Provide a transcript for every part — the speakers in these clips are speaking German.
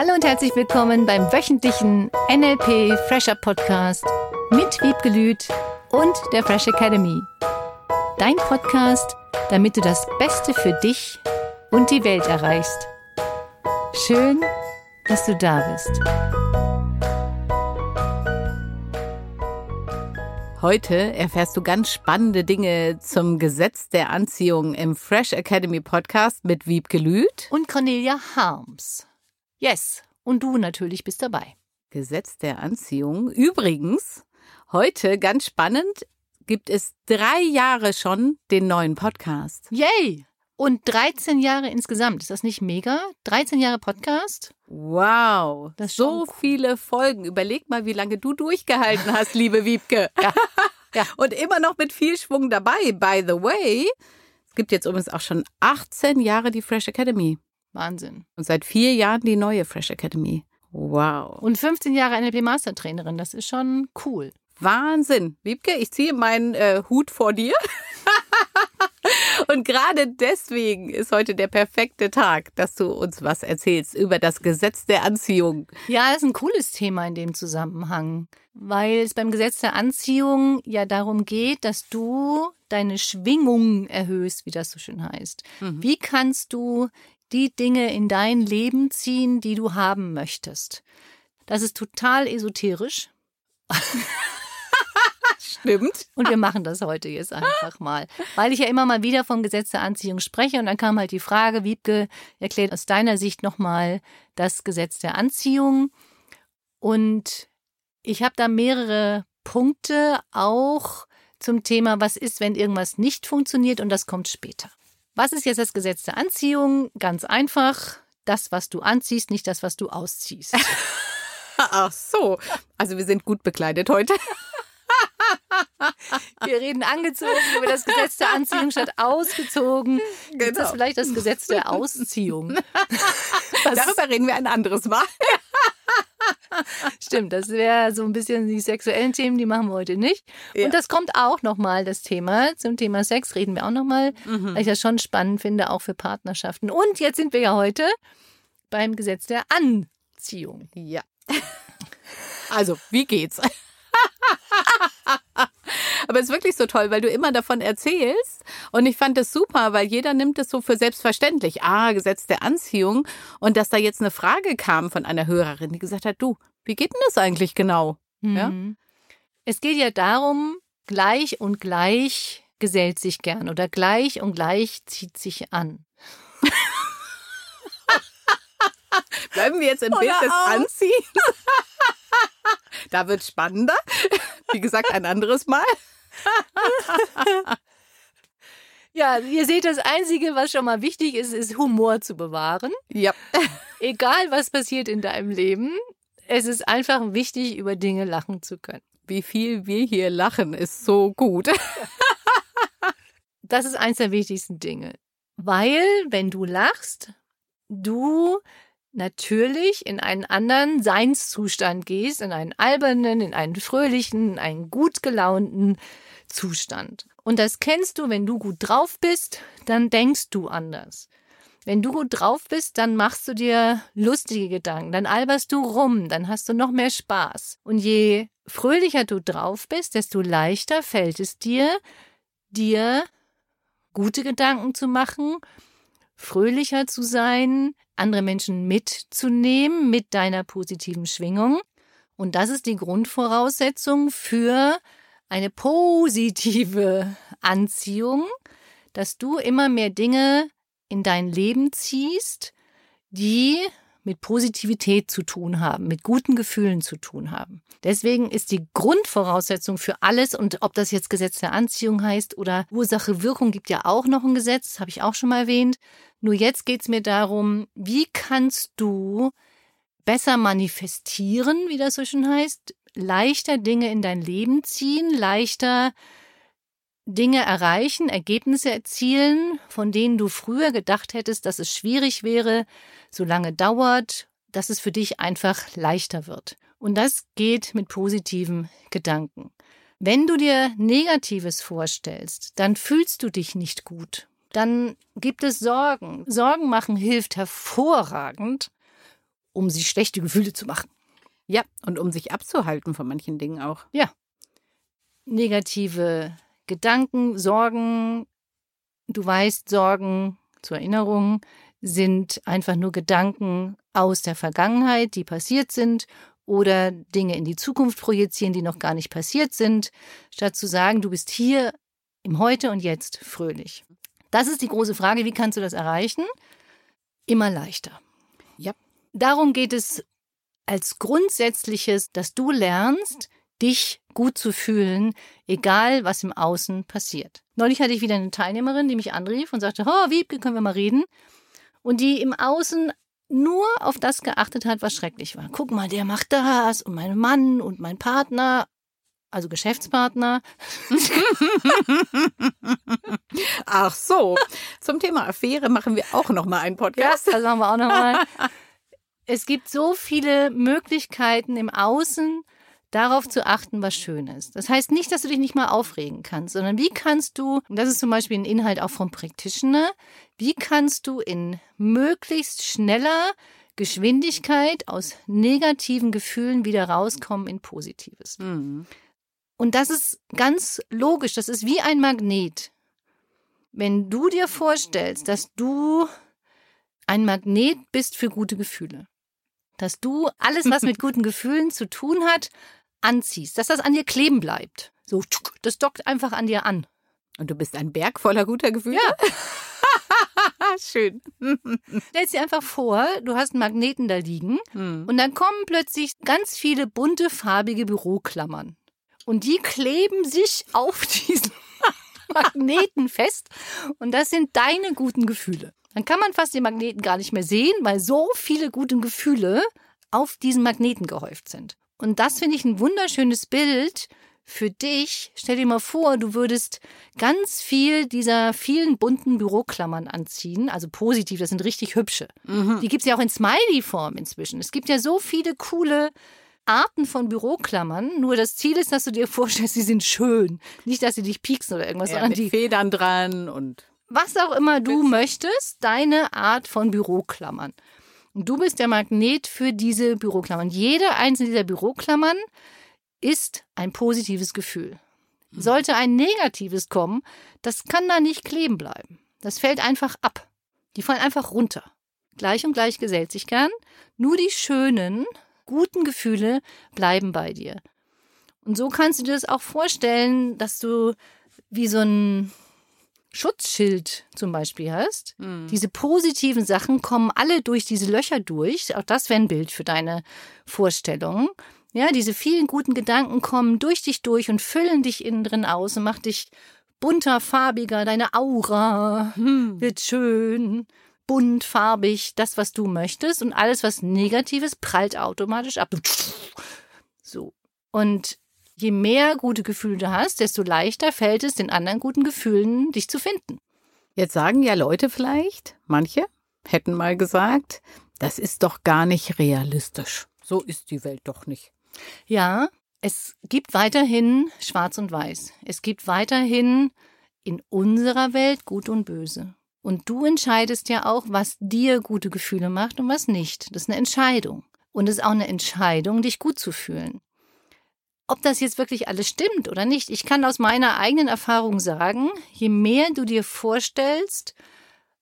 Hallo und herzlich willkommen beim wöchentlichen NLP Fresher Podcast mit Wiebke Lüth und der Fresh Academy. Dein Podcast, damit du das Beste für dich und die Welt erreichst. Schön, dass du da bist. Heute erfährst du ganz spannende Dinge zum Gesetz der Anziehung im Fresh Academy Podcast mit Wiebke Lüth und Cornelia Harms. Yes, und du natürlich bist dabei. Gesetz der Anziehung. Übrigens, heute ganz spannend, gibt es drei Jahre schon den neuen Podcast. Yay! Und 13 Jahre insgesamt. Ist das nicht mega? 13 Jahre Podcast? Wow. Das so cool. viele Folgen. Überleg mal, wie lange du durchgehalten hast, liebe Wiebke. ja. ja. Und immer noch mit viel Schwung dabei. By the way, es gibt jetzt übrigens auch schon 18 Jahre die Fresh Academy. Wahnsinn. Und seit vier Jahren die neue Fresh Academy. Wow. Und 15 Jahre NLP Mastertrainerin. Das ist schon cool. Wahnsinn. Wiebke, ich ziehe meinen äh, Hut vor dir. Und gerade deswegen ist heute der perfekte Tag, dass du uns was erzählst über das Gesetz der Anziehung. Ja, das ist ein cooles Thema in dem Zusammenhang, weil es beim Gesetz der Anziehung ja darum geht, dass du deine Schwingung erhöhst, wie das so schön heißt. Mhm. Wie kannst du die Dinge in dein Leben ziehen, die du haben möchtest? Das ist total esoterisch. Stimmt. Und wir machen das heute jetzt einfach mal. Weil ich ja immer mal wieder vom Gesetz der Anziehung spreche und dann kam halt die Frage, Wiebke, erklärt aus deiner Sicht nochmal das Gesetz der Anziehung. Und ich habe da mehrere Punkte auch zum Thema, was ist, wenn irgendwas nicht funktioniert und das kommt später. Was ist jetzt das Gesetz der Anziehung? Ganz einfach, das, was du anziehst, nicht das, was du ausziehst. Ach so, also wir sind gut bekleidet heute. Wir reden angezogen über das Gesetz der Anziehung statt ausgezogen. Genau. Ist das vielleicht das Gesetz der Ausziehung? Darüber reden wir ein anderes Mal. Stimmt, das wäre so ein bisschen die sexuellen Themen, die machen wir heute nicht. Ja. Und das kommt auch nochmal, das Thema. Zum Thema Sex reden wir auch nochmal, mhm. weil ich das schon spannend finde, auch für Partnerschaften. Und jetzt sind wir ja heute beim Gesetz der Anziehung. Ja. Also, wie geht's? Aber es ist wirklich so toll, weil du immer davon erzählst. Und ich fand das super, weil jeder nimmt es so für selbstverständlich. Ah, Gesetz der Anziehung. Und dass da jetzt eine Frage kam von einer Hörerin, die gesagt hat, du, wie geht denn das eigentlich genau? Mhm. Ja? Es geht ja darum, gleich und gleich gesellt sich gern oder gleich und gleich zieht sich an. Bleiben wir jetzt im Bild des Anziehens. da wird spannender. Wie gesagt, ein anderes Mal. Ja, ihr seht, das Einzige, was schon mal wichtig ist, ist Humor zu bewahren. Ja. Egal, was passiert in deinem Leben, es ist einfach wichtig, über Dinge lachen zu können. Wie viel wir hier lachen, ist so gut. Das ist eins der wichtigsten Dinge. Weil, wenn du lachst, du natürlich in einen anderen Seinszustand gehst, in einen albernen, in einen fröhlichen, in einen gut gelaunten Zustand. Und das kennst du, wenn du gut drauf bist, dann denkst du anders. Wenn du gut drauf bist, dann machst du dir lustige Gedanken, dann alberst du rum, dann hast du noch mehr Spaß. Und je fröhlicher du drauf bist, desto leichter fällt es dir, dir gute Gedanken zu machen, fröhlicher zu sein, andere Menschen mitzunehmen mit deiner positiven Schwingung. Und das ist die Grundvoraussetzung für eine positive Anziehung, dass du immer mehr Dinge in dein Leben ziehst, die mit Positivität zu tun haben, mit guten Gefühlen zu tun haben. Deswegen ist die Grundvoraussetzung für alles, und ob das jetzt Gesetz der Anziehung heißt oder Ursache-Wirkung, gibt ja auch noch ein Gesetz, habe ich auch schon mal erwähnt. Nur jetzt geht es mir darum, wie kannst du besser manifestieren, wie das so schön heißt, leichter Dinge in dein Leben ziehen, leichter Dinge erreichen, Ergebnisse erzielen, von denen du früher gedacht hättest, dass es schwierig wäre, so lange dauert, dass es für dich einfach leichter wird. Und das geht mit positiven Gedanken. Wenn du dir Negatives vorstellst, dann fühlst du dich nicht gut. Dann gibt es Sorgen. Sorgen machen hilft hervorragend, um sich schlechte Gefühle zu machen. Ja, und um sich abzuhalten von manchen Dingen auch. Ja. Negative Gedanken, Sorgen, du weißt, Sorgen zur Erinnerung sind einfach nur Gedanken aus der Vergangenheit, die passiert sind oder Dinge in die Zukunft projizieren, die noch gar nicht passiert sind, statt zu sagen, du bist hier im Heute und Jetzt fröhlich. Das ist die große Frage, wie kannst du das erreichen? Immer leichter. Ja. Darum geht es als grundsätzliches, dass du lernst, dich gut zu fühlen, egal was im Außen passiert. Neulich hatte ich wieder eine Teilnehmerin, die mich anrief und sagte, oh, Wiebke, können wir mal reden? Und die im Außen nur auf das geachtet hat, was schrecklich war. Guck mal, der macht das und mein Mann und mein Partner, also Geschäftspartner. Ach so, zum Thema Affäre machen wir auch noch mal einen Podcast. Ja, das machen wir auch noch mal. Es gibt so viele Möglichkeiten im Außen, darauf zu achten, was schön ist. Das heißt nicht, dass du dich nicht mal aufregen kannst, sondern wie kannst du, und das ist zum Beispiel ein Inhalt auch vom Practitioner, wie kannst du in möglichst schneller Geschwindigkeit aus negativen Gefühlen wieder rauskommen in Positives. Mhm. Und das ist ganz logisch, das ist wie ein Magnet. Wenn du dir vorstellst, dass du ein Magnet bist für gute Gefühle, dass du alles, was mit guten Gefühlen zu tun hat, anziehst, dass das an dir kleben bleibt. So, das dockt einfach an dir an. Und du bist ein Berg voller guter Gefühle? Ja. Schön. Stell dir einfach vor, du hast einen Magneten da liegen Hm. und dann kommen plötzlich ganz viele bunte, farbige Büroklammern. Und die kleben sich auf diesen Magneten fest und das sind deine guten Gefühle. Dann kann man fast den Magneten gar nicht mehr sehen, weil so viele gute Gefühle auf diesen Magneten gehäuft sind. Und das finde ich ein wunderschönes Bild für dich. Stell dir mal vor, du würdest ganz viel dieser vielen bunten Büroklammern anziehen, also positiv, das sind richtig hübsche. Mhm. Die gibt es ja auch in Smiley-Form inzwischen. Es gibt ja so viele coole Arten von Büroklammern. Nur das Ziel ist, dass du dir vorstellst, sie sind schön. Nicht, dass sie dich pieksen oder irgendwas, Ja, sondern mit die Federn dran und was auch immer du möchtest, deine Art von Büroklammern. Und du bist der Magnet für diese Büroklammern. Jede einzelne dieser Büroklammern ist ein positives Gefühl. Sollte ein negatives kommen, das kann da nicht kleben bleiben. Das fällt einfach ab. Die fallen einfach runter. Gleich und gleich gesellt sich gern. Nur die schönen, guten Gefühle bleiben bei dir. Und so kannst du dir das auch vorstellen, dass du wie so ein Schutzschild zum Beispiel hast. Diese positiven Sachen kommen alle durch diese Löcher durch. Auch das wäre ein Bild für deine Vorstellung. Ja, diese vielen guten Gedanken kommen durch dich durch und füllen dich innen drin aus und macht dich bunter, farbiger. Deine Aura wird schön, bunt, farbig, das, was du möchtest. Und alles, was Negatives, prallt automatisch ab. So. Und je mehr gute Gefühle du hast, desto leichter fällt es den anderen guten Gefühlen, dich zu finden. Jetzt sagen ja Leute vielleicht, manche hätten mal gesagt, das ist doch gar nicht realistisch. So ist die Welt doch nicht. Ja, es gibt weiterhin Schwarz und Weiß. Es gibt weiterhin in unserer Welt Gut und Böse. Und du entscheidest ja auch, was dir gute Gefühle macht und was nicht. Das ist eine Entscheidung. Und es ist auch eine Entscheidung, dich gut zu fühlen. Ob das jetzt wirklich alles stimmt oder nicht, ich kann aus meiner eigenen Erfahrung sagen, je mehr du dir vorstellst,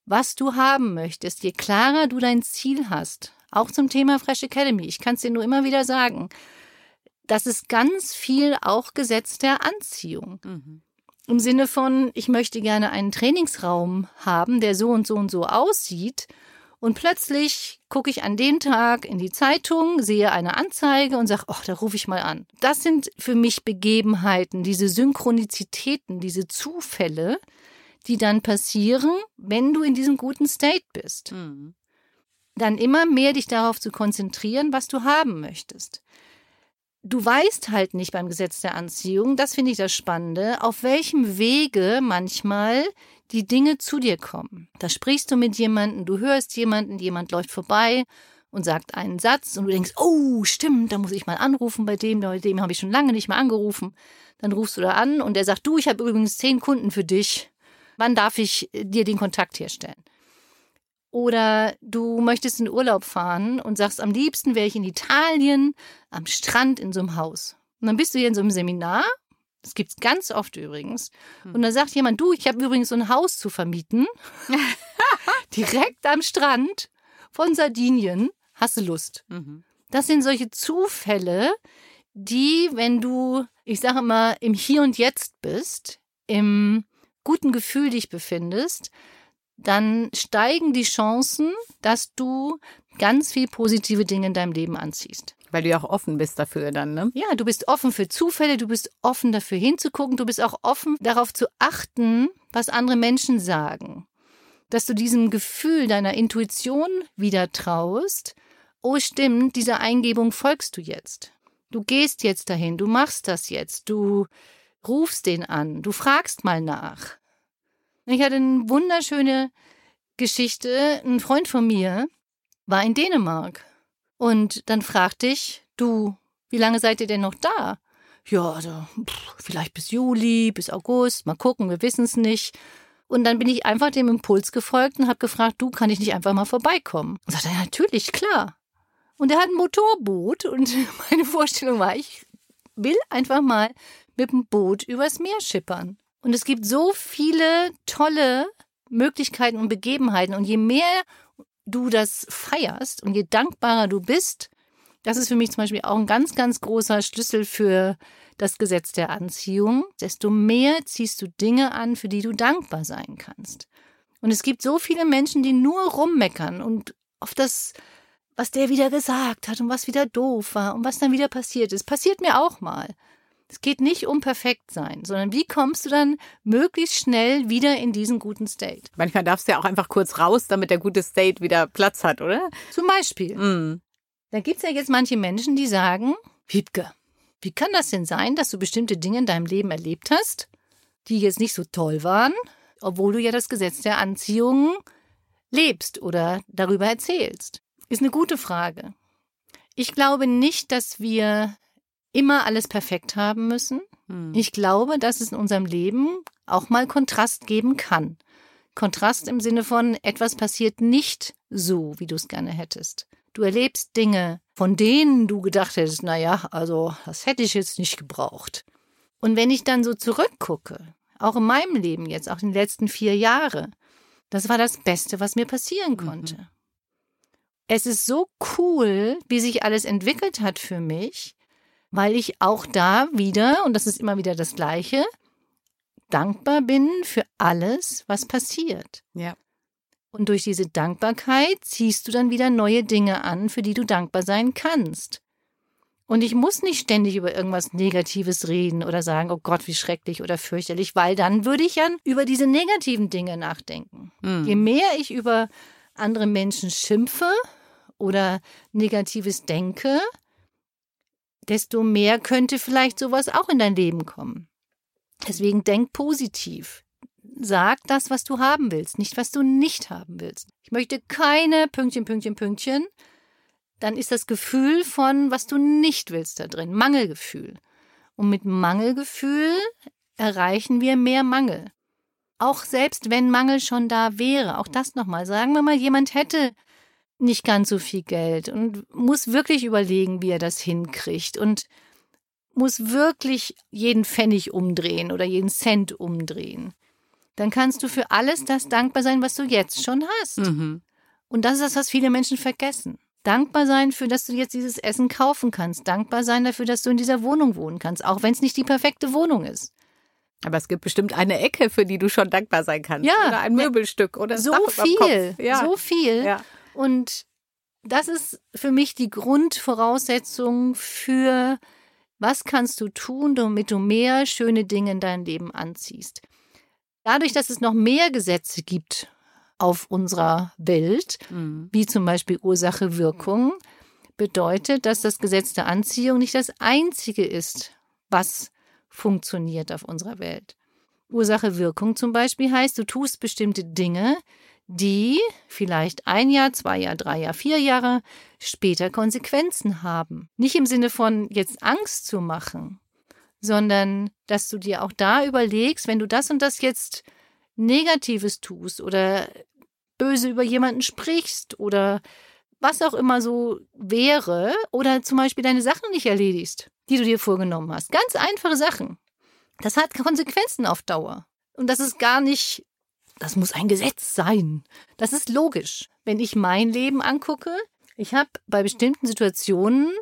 was du haben möchtest, je klarer du dein Ziel hast, auch zum Thema Fresh Academy, ich kann es dir nur immer wieder sagen, das ist ganz viel auch Gesetz der Anziehung. Im Sinne von, ich möchte gerne einen Trainingsraum haben, der so und so und so aussieht. Und plötzlich gucke ich an den Tag in die Zeitung, sehe eine Anzeige und sage, ach, da rufe ich mal an. Das sind für mich Begebenheiten, diese Synchronizitäten, diese Zufälle, die dann passieren, wenn du in diesem guten State bist. Dann immer mehr dich darauf zu konzentrieren, was du haben möchtest. Du weißt halt nicht beim Gesetz der Anziehung, das finde ich das Spannende, auf welchem Wege manchmal die Dinge zu dir kommen. Da sprichst du mit jemandem, du hörst jemanden, jemand läuft vorbei und sagt einen Satz und du denkst, oh, stimmt, da muss ich mal anrufen bei dem, bei dem habe ich schon lange nicht mehr angerufen. Dann rufst du da an und der sagt, du, ich habe übrigens zehn Kunden für dich. Wann darf ich dir den Kontakt herstellen? Oder du möchtest in Urlaub fahren und sagst, am liebsten wäre ich in Italien, am Strand in so einem Haus. Und dann bist du hier in so einem Seminar, das gibt es ganz oft übrigens, und dann sagt jemand, du, ich habe übrigens so ein Haus zu vermieten, direkt am Strand von Sardinien, hast du Lust? Mhm. Das sind solche Zufälle, die, wenn du, ich sage immer, im Hier und Jetzt bist, im guten Gefühl dich befindest, dann steigen die Chancen, dass du ganz viel positive Dinge in deinem Leben anziehst. Weil du ja auch offen bist dafür dann, ne? Ja, du bist offen für Zufälle, du bist offen dafür hinzugucken, du bist auch offen darauf zu achten, was andere Menschen sagen. Dass du diesem Gefühl deiner Intuition wieder traust. Oh, stimmt, dieser Eingebung folgst du jetzt. Du gehst jetzt dahin, du machst das jetzt, du rufst den an, du fragst mal nach. Ich hatte eine wunderschöne Geschichte. Ein Freund von mir war in Dänemark. Und dann fragte ich, du, wie lange seid ihr denn noch da? Ja, also, pff, vielleicht bis Juli, bis August, mal gucken, wir wissen es nicht. Und dann bin ich einfach dem Impuls gefolgt und habe gefragt, du, kann ich nicht einfach mal vorbeikommen? Und sagte, ja, natürlich, klar. Und er hat ein Motorboot und meine Vorstellung war, ich will einfach mal mit dem Boot übers Meer schippern. Und es gibt so viele tolle Möglichkeiten und Begebenheiten. Und je mehr du das feierst und je dankbarer du bist, das ist für mich zum Beispiel auch ein ganz, ganz großer Schlüssel für das Gesetz der Anziehung, desto mehr ziehst du Dinge an, für die du dankbar sein kannst. Und es gibt so viele Menschen, die nur rummeckern und auf das, was der wieder gesagt hat und was wieder doof war und was dann wieder passiert ist. Passiert mir auch mal. Es geht nicht um perfekt sein, sondern wie kommst du dann möglichst schnell wieder in diesen guten State? Manchmal darfst du ja auch einfach kurz raus, damit der gute State wieder Platz hat, oder? Zum Beispiel. Mhm. Da gibt es ja jetzt manche Menschen, die sagen, Wiebke, wie kann das denn sein, dass du bestimmte Dinge in deinem Leben erlebt hast, die jetzt nicht so toll waren, obwohl du ja das Gesetz der Anziehung lebst oder darüber erzählst? Ist eine gute Frage. Ich glaube nicht, dass wir immer alles perfekt haben müssen. Mhm. Ich glaube, dass es in unserem Leben auch mal Kontrast geben kann. Kontrast im Sinne von, etwas passiert nicht so, wie du es gerne hättest. Du erlebst Dinge, von denen du gedacht hättest, na ja, also das hätte ich jetzt nicht gebraucht. Und wenn ich dann so zurückgucke, auch in meinem Leben jetzt, auch in den letzten vier Jahre, das war das Beste, was mir passieren konnte. Es ist so cool, wie sich alles entwickelt hat für mich, weil ich auch da wieder, und das ist immer wieder das Gleiche, dankbar bin für alles, was passiert. Ja. Und durch diese Dankbarkeit ziehst du dann wieder neue Dinge an, für die du dankbar sein kannst. Und ich muss nicht ständig über irgendwas Negatives reden oder sagen, oh Gott, wie schrecklich oder fürchterlich, weil dann würde ich ja über diese negativen Dinge nachdenken. Mhm. Je mehr ich über andere Menschen schimpfe oder Negatives denke, desto mehr könnte vielleicht sowas auch in dein Leben kommen. Deswegen denk positiv. Sag das, was du haben willst, nicht was du nicht haben willst. Ich möchte keine Pünktchen, Pünktchen, Pünktchen. Dann ist das Gefühl von, was du nicht willst da drin, Mangelgefühl. Und mit Mangelgefühl erreichen wir mehr Mangel. Auch selbst wenn Mangel schon da wäre, auch das nochmal, sagen wir mal, jemand hätte nicht ganz so viel Geld und muss wirklich überlegen, wie er das hinkriegt und muss wirklich jeden Pfennig umdrehen oder jeden Cent umdrehen. Dann kannst du für alles das dankbar sein, was du jetzt schon hast. Mhm. Und das ist das, was viele Menschen vergessen. Dankbar sein für, dass du jetzt dieses Essen kaufen kannst. Dankbar sein dafür, dass du in dieser Wohnung wohnen kannst, auch wenn es nicht die perfekte Wohnung ist. Aber es gibt bestimmt eine Ecke, für die du schon dankbar sein kannst. Ja. Oder ein Möbelstück oder So viel. Ja. so viel. ja. Und das ist für mich die Grundvoraussetzung für, was kannst du tun, damit du mehr schöne Dinge in dein Leben anziehst. Dadurch, dass es noch mehr Gesetze gibt auf unserer Welt, Mhm. wie zum Beispiel Ursache Wirkung, bedeutet, dass das Gesetz der Anziehung nicht das einzige ist, was funktioniert auf unserer Welt. Ursache Wirkung zum Beispiel heißt, du tust bestimmte Dinge, die vielleicht ein Jahr, zwei Jahre, drei Jahre, vier Jahre später Konsequenzen haben. Nicht im Sinne von jetzt Angst zu machen, sondern dass du dir auch da überlegst, wenn du das und das jetzt Negatives tust oder böse über jemanden sprichst oder was auch immer so wäre oder zum Beispiel deine Sachen nicht erledigst, die du dir vorgenommen hast. Ganz einfache Sachen. Das hat Konsequenzen auf Dauer. Und das ist gar nicht, das muss ein Gesetz sein. Das ist logisch. Wenn ich mein Leben angucke, ich habe bei bestimmten Situationen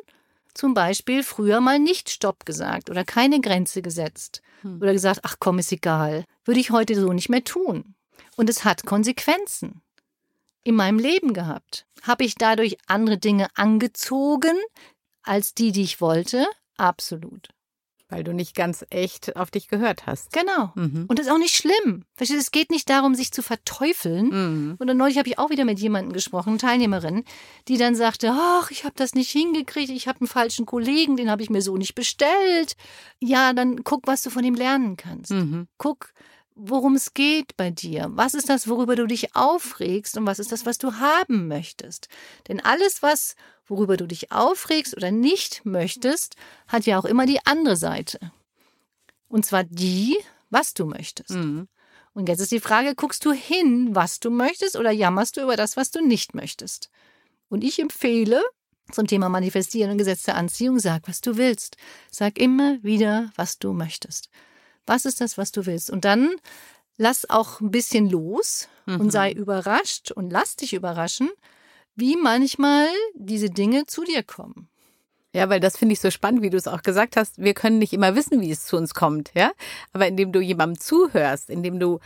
zum Beispiel früher mal nicht Stopp gesagt oder keine Grenze gesetzt hm. oder gesagt, ach komm, ist egal. Würde ich heute so nicht mehr tun. Und es hat Konsequenzen in meinem Leben gehabt. Habe ich dadurch andere Dinge angezogen als die, die ich wollte? Absolut. Weil du nicht ganz echt auf dich gehört hast. Genau. Mhm. Und das ist auch nicht schlimm. Verstehst Es geht nicht darum, sich zu verteufeln. Mhm. Und dann neulich habe ich auch wieder mit jemandem gesprochen, Teilnehmerin, die dann sagte, ach, ich habe das nicht hingekriegt, ich habe einen falschen Kollegen, den habe ich mir so nicht bestellt. Ja, dann guck, was du von ihm lernen kannst. Mhm. Guck, worum es geht bei dir. Was ist das, worüber du dich aufregst und was ist das, was du haben möchtest? Denn alles, was, worüber du dich aufregst oder nicht möchtest, hat ja auch immer die andere Seite. Und zwar die, was du möchtest. Mhm. Und jetzt ist die Frage, guckst du hin, was du möchtest oder jammerst du über das, was du nicht möchtest? Und ich empfehle, zum Thema Manifestieren und Gesetz der Anziehung, sag, was du willst. Sag immer wieder, was du möchtest. Was ist das, was du willst? Und dann lass auch ein bisschen los mhm. und sei überrascht und lass dich überraschen, wie manchmal diese Dinge zu dir kommen. Ja, weil das finde ich so spannend, wie du es auch gesagt hast. Wir können nicht immer wissen, wie es zu uns kommt, ja. Aber indem du jemandem zuhörst, indem du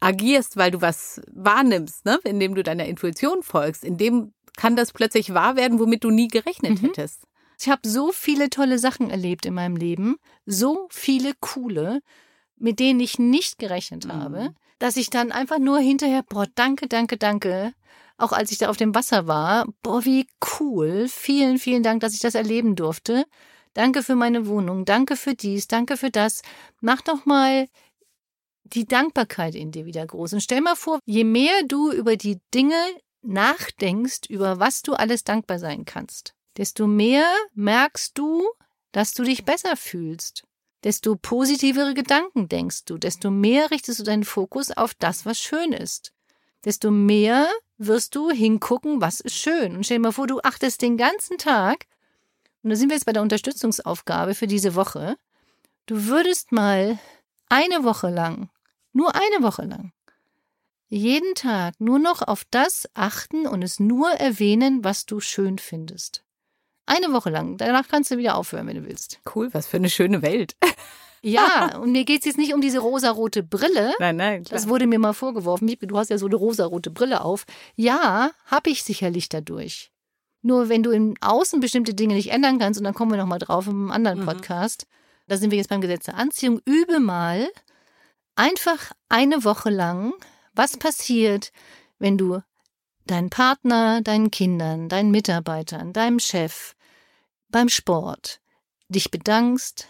agierst, weil du was wahrnimmst, ne? indem du deiner Intuition folgst, indem kann das plötzlich wahr werden, womit du nie gerechnet mhm. hättest. Ich habe so viele tolle Sachen erlebt in meinem Leben, so viele coole, mit denen ich nicht gerechnet mhm. habe, dass ich dann einfach nur hinterher, boah, danke, danke, danke, auch als ich da auf dem Wasser war, boah, wie cool, vielen, vielen Dank, dass ich das erleben durfte. Danke für meine Wohnung, danke für dies, danke für das. Mach doch mal die Dankbarkeit in dir wieder groß. Und stell mal vor, je mehr du über die Dinge nachdenkst, über was du alles dankbar sein kannst, desto mehr merkst du, dass du dich besser fühlst. Desto positivere Gedanken denkst du, desto mehr richtest du deinen Fokus auf das, was schön ist. Desto mehr wirst du hingucken, was ist schön. Und stell dir mal vor, du achtest den ganzen Tag, und da sind wir jetzt bei der Unterstützungsaufgabe für diese Woche, du würdest mal eine Woche lang, nur eine Woche lang, jeden Tag nur noch auf das achten und es nur erwähnen, was du schön findest. Eine Woche lang. Danach kannst du wieder aufhören, wenn du willst. Cool, was für eine schöne Welt. Ja, und mir geht es jetzt nicht um diese rosarote Brille. Nein, nein. Klar. Das wurde mir mal vorgeworfen. Du hast ja so eine rosarote Brille auf. Ja, habe ich sicherlich dadurch. Nur wenn du im Außen bestimmte Dinge nicht ändern kannst, und dann kommen wir nochmal drauf im anderen mhm. Podcast, da sind wir jetzt beim Gesetz der Anziehung, übe mal einfach eine Woche lang, was passiert, wenn du deinen Partner, deinen Kindern, deinen Mitarbeitern, deinem Chef, beim Sport dich bedankst,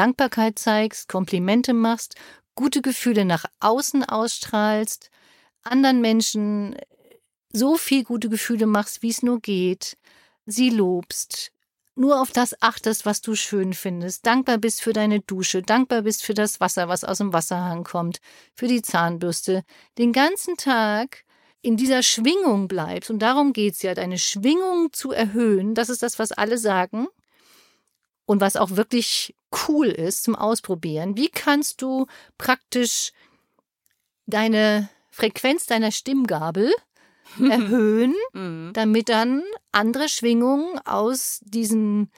Dankbarkeit zeigst, Komplimente machst, gute Gefühle nach außen ausstrahlst, anderen Menschen so viel gute Gefühle machst, wie es nur geht, sie lobst, nur auf das achtest, was du schön findest, dankbar bist für deine Dusche, dankbar bist für das Wasser, was aus dem Wasserhahn kommt, für die Zahnbürste, den ganzen Tag in dieser Schwingung bleibst, und darum geht's ja, deine Schwingung zu erhöhen, das ist das, was alle sagen und was auch wirklich cool ist zum Ausprobieren. Wie kannst du praktisch deine Frequenz deiner Stimmgabel erhöhen, mhm. damit dann andere Schwingungen aus diesen,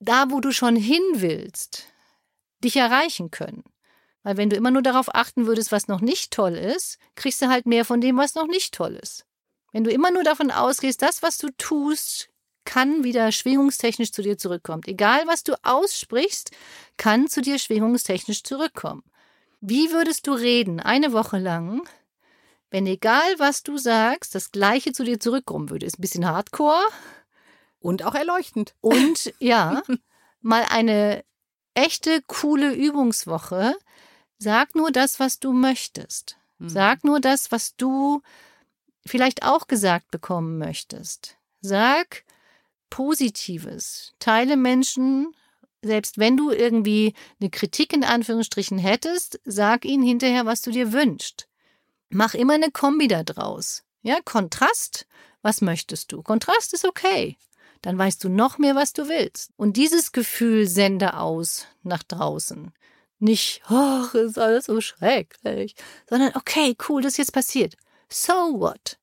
da wo du schon hin willst, dich erreichen können. Weil wenn du immer nur darauf achten würdest, was noch nicht toll ist, kriegst du halt mehr von dem, was noch nicht toll ist. Wenn du immer nur davon ausgehst, das, was du tust, kann wieder schwingungstechnisch zu dir zurückkommen. Egal, was du aussprichst, kann zu dir schwingungstechnisch zurückkommen. Wie würdest du reden eine Woche lang, wenn egal, was du sagst, das Gleiche zu dir zurückkommen würde? Ist ein bisschen hardcore. Und auch erleuchtend. Und ja, mal eine echte, coole Übungswoche, Sag nur das, was du möchtest. Mhm. Sag nur das, was du vielleicht auch gesagt bekommen möchtest. Sag Positives. Teile Menschen, selbst wenn du irgendwie eine Kritik in Anführungsstrichen hättest, sag ihnen hinterher, was du dir wünschst. Mach immer eine Kombi da draus. Ja, Kontrast. Was möchtest du? Kontrast ist okay. Dann weißt du noch mehr, was du willst. Und dieses Gefühl sende aus nach draußen. Nicht, ach, ist alles so schrecklich, sondern okay, cool, das ist jetzt passiert. So what?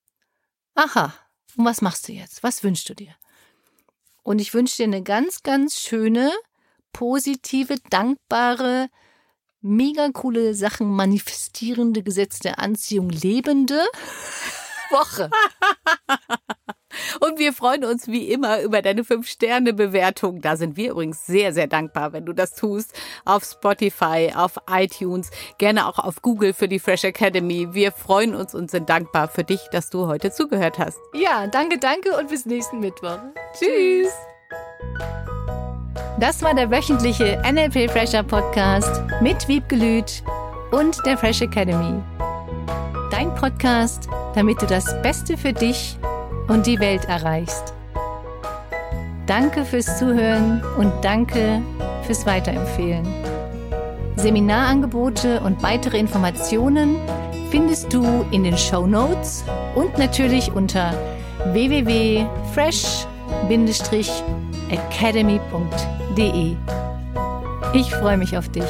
Aha, und was machst du jetzt? Was wünschst du dir? Und ich wünsche dir eine ganz, ganz schöne, positive, dankbare, mega coole Sachen manifestierende, gesetzte Anziehung lebende Woche. Und wir freuen uns wie immer über deine 5-Sterne-Bewertung. Da sind wir übrigens sehr, sehr dankbar, wenn du das tust. Auf Spotify, auf iTunes, gerne auch auf Google für die Fresh Academy. Wir freuen uns und sind dankbar für dich, dass du heute zugehört hast. Ja, danke, danke und bis nächsten Mittwoch. Tschüss. Das war der wöchentliche NLP Fresher Podcast mit Wiebgelüt und der Fresh Academy. Dein Podcast, damit du das Beste für dich und die Welt erreichst. Danke fürs Zuhören und danke fürs Weiterempfehlen. Seminarangebote und weitere Informationen findest du in den Show Notes und natürlich unter www.fresh-academy.de. Ich freue mich auf dich.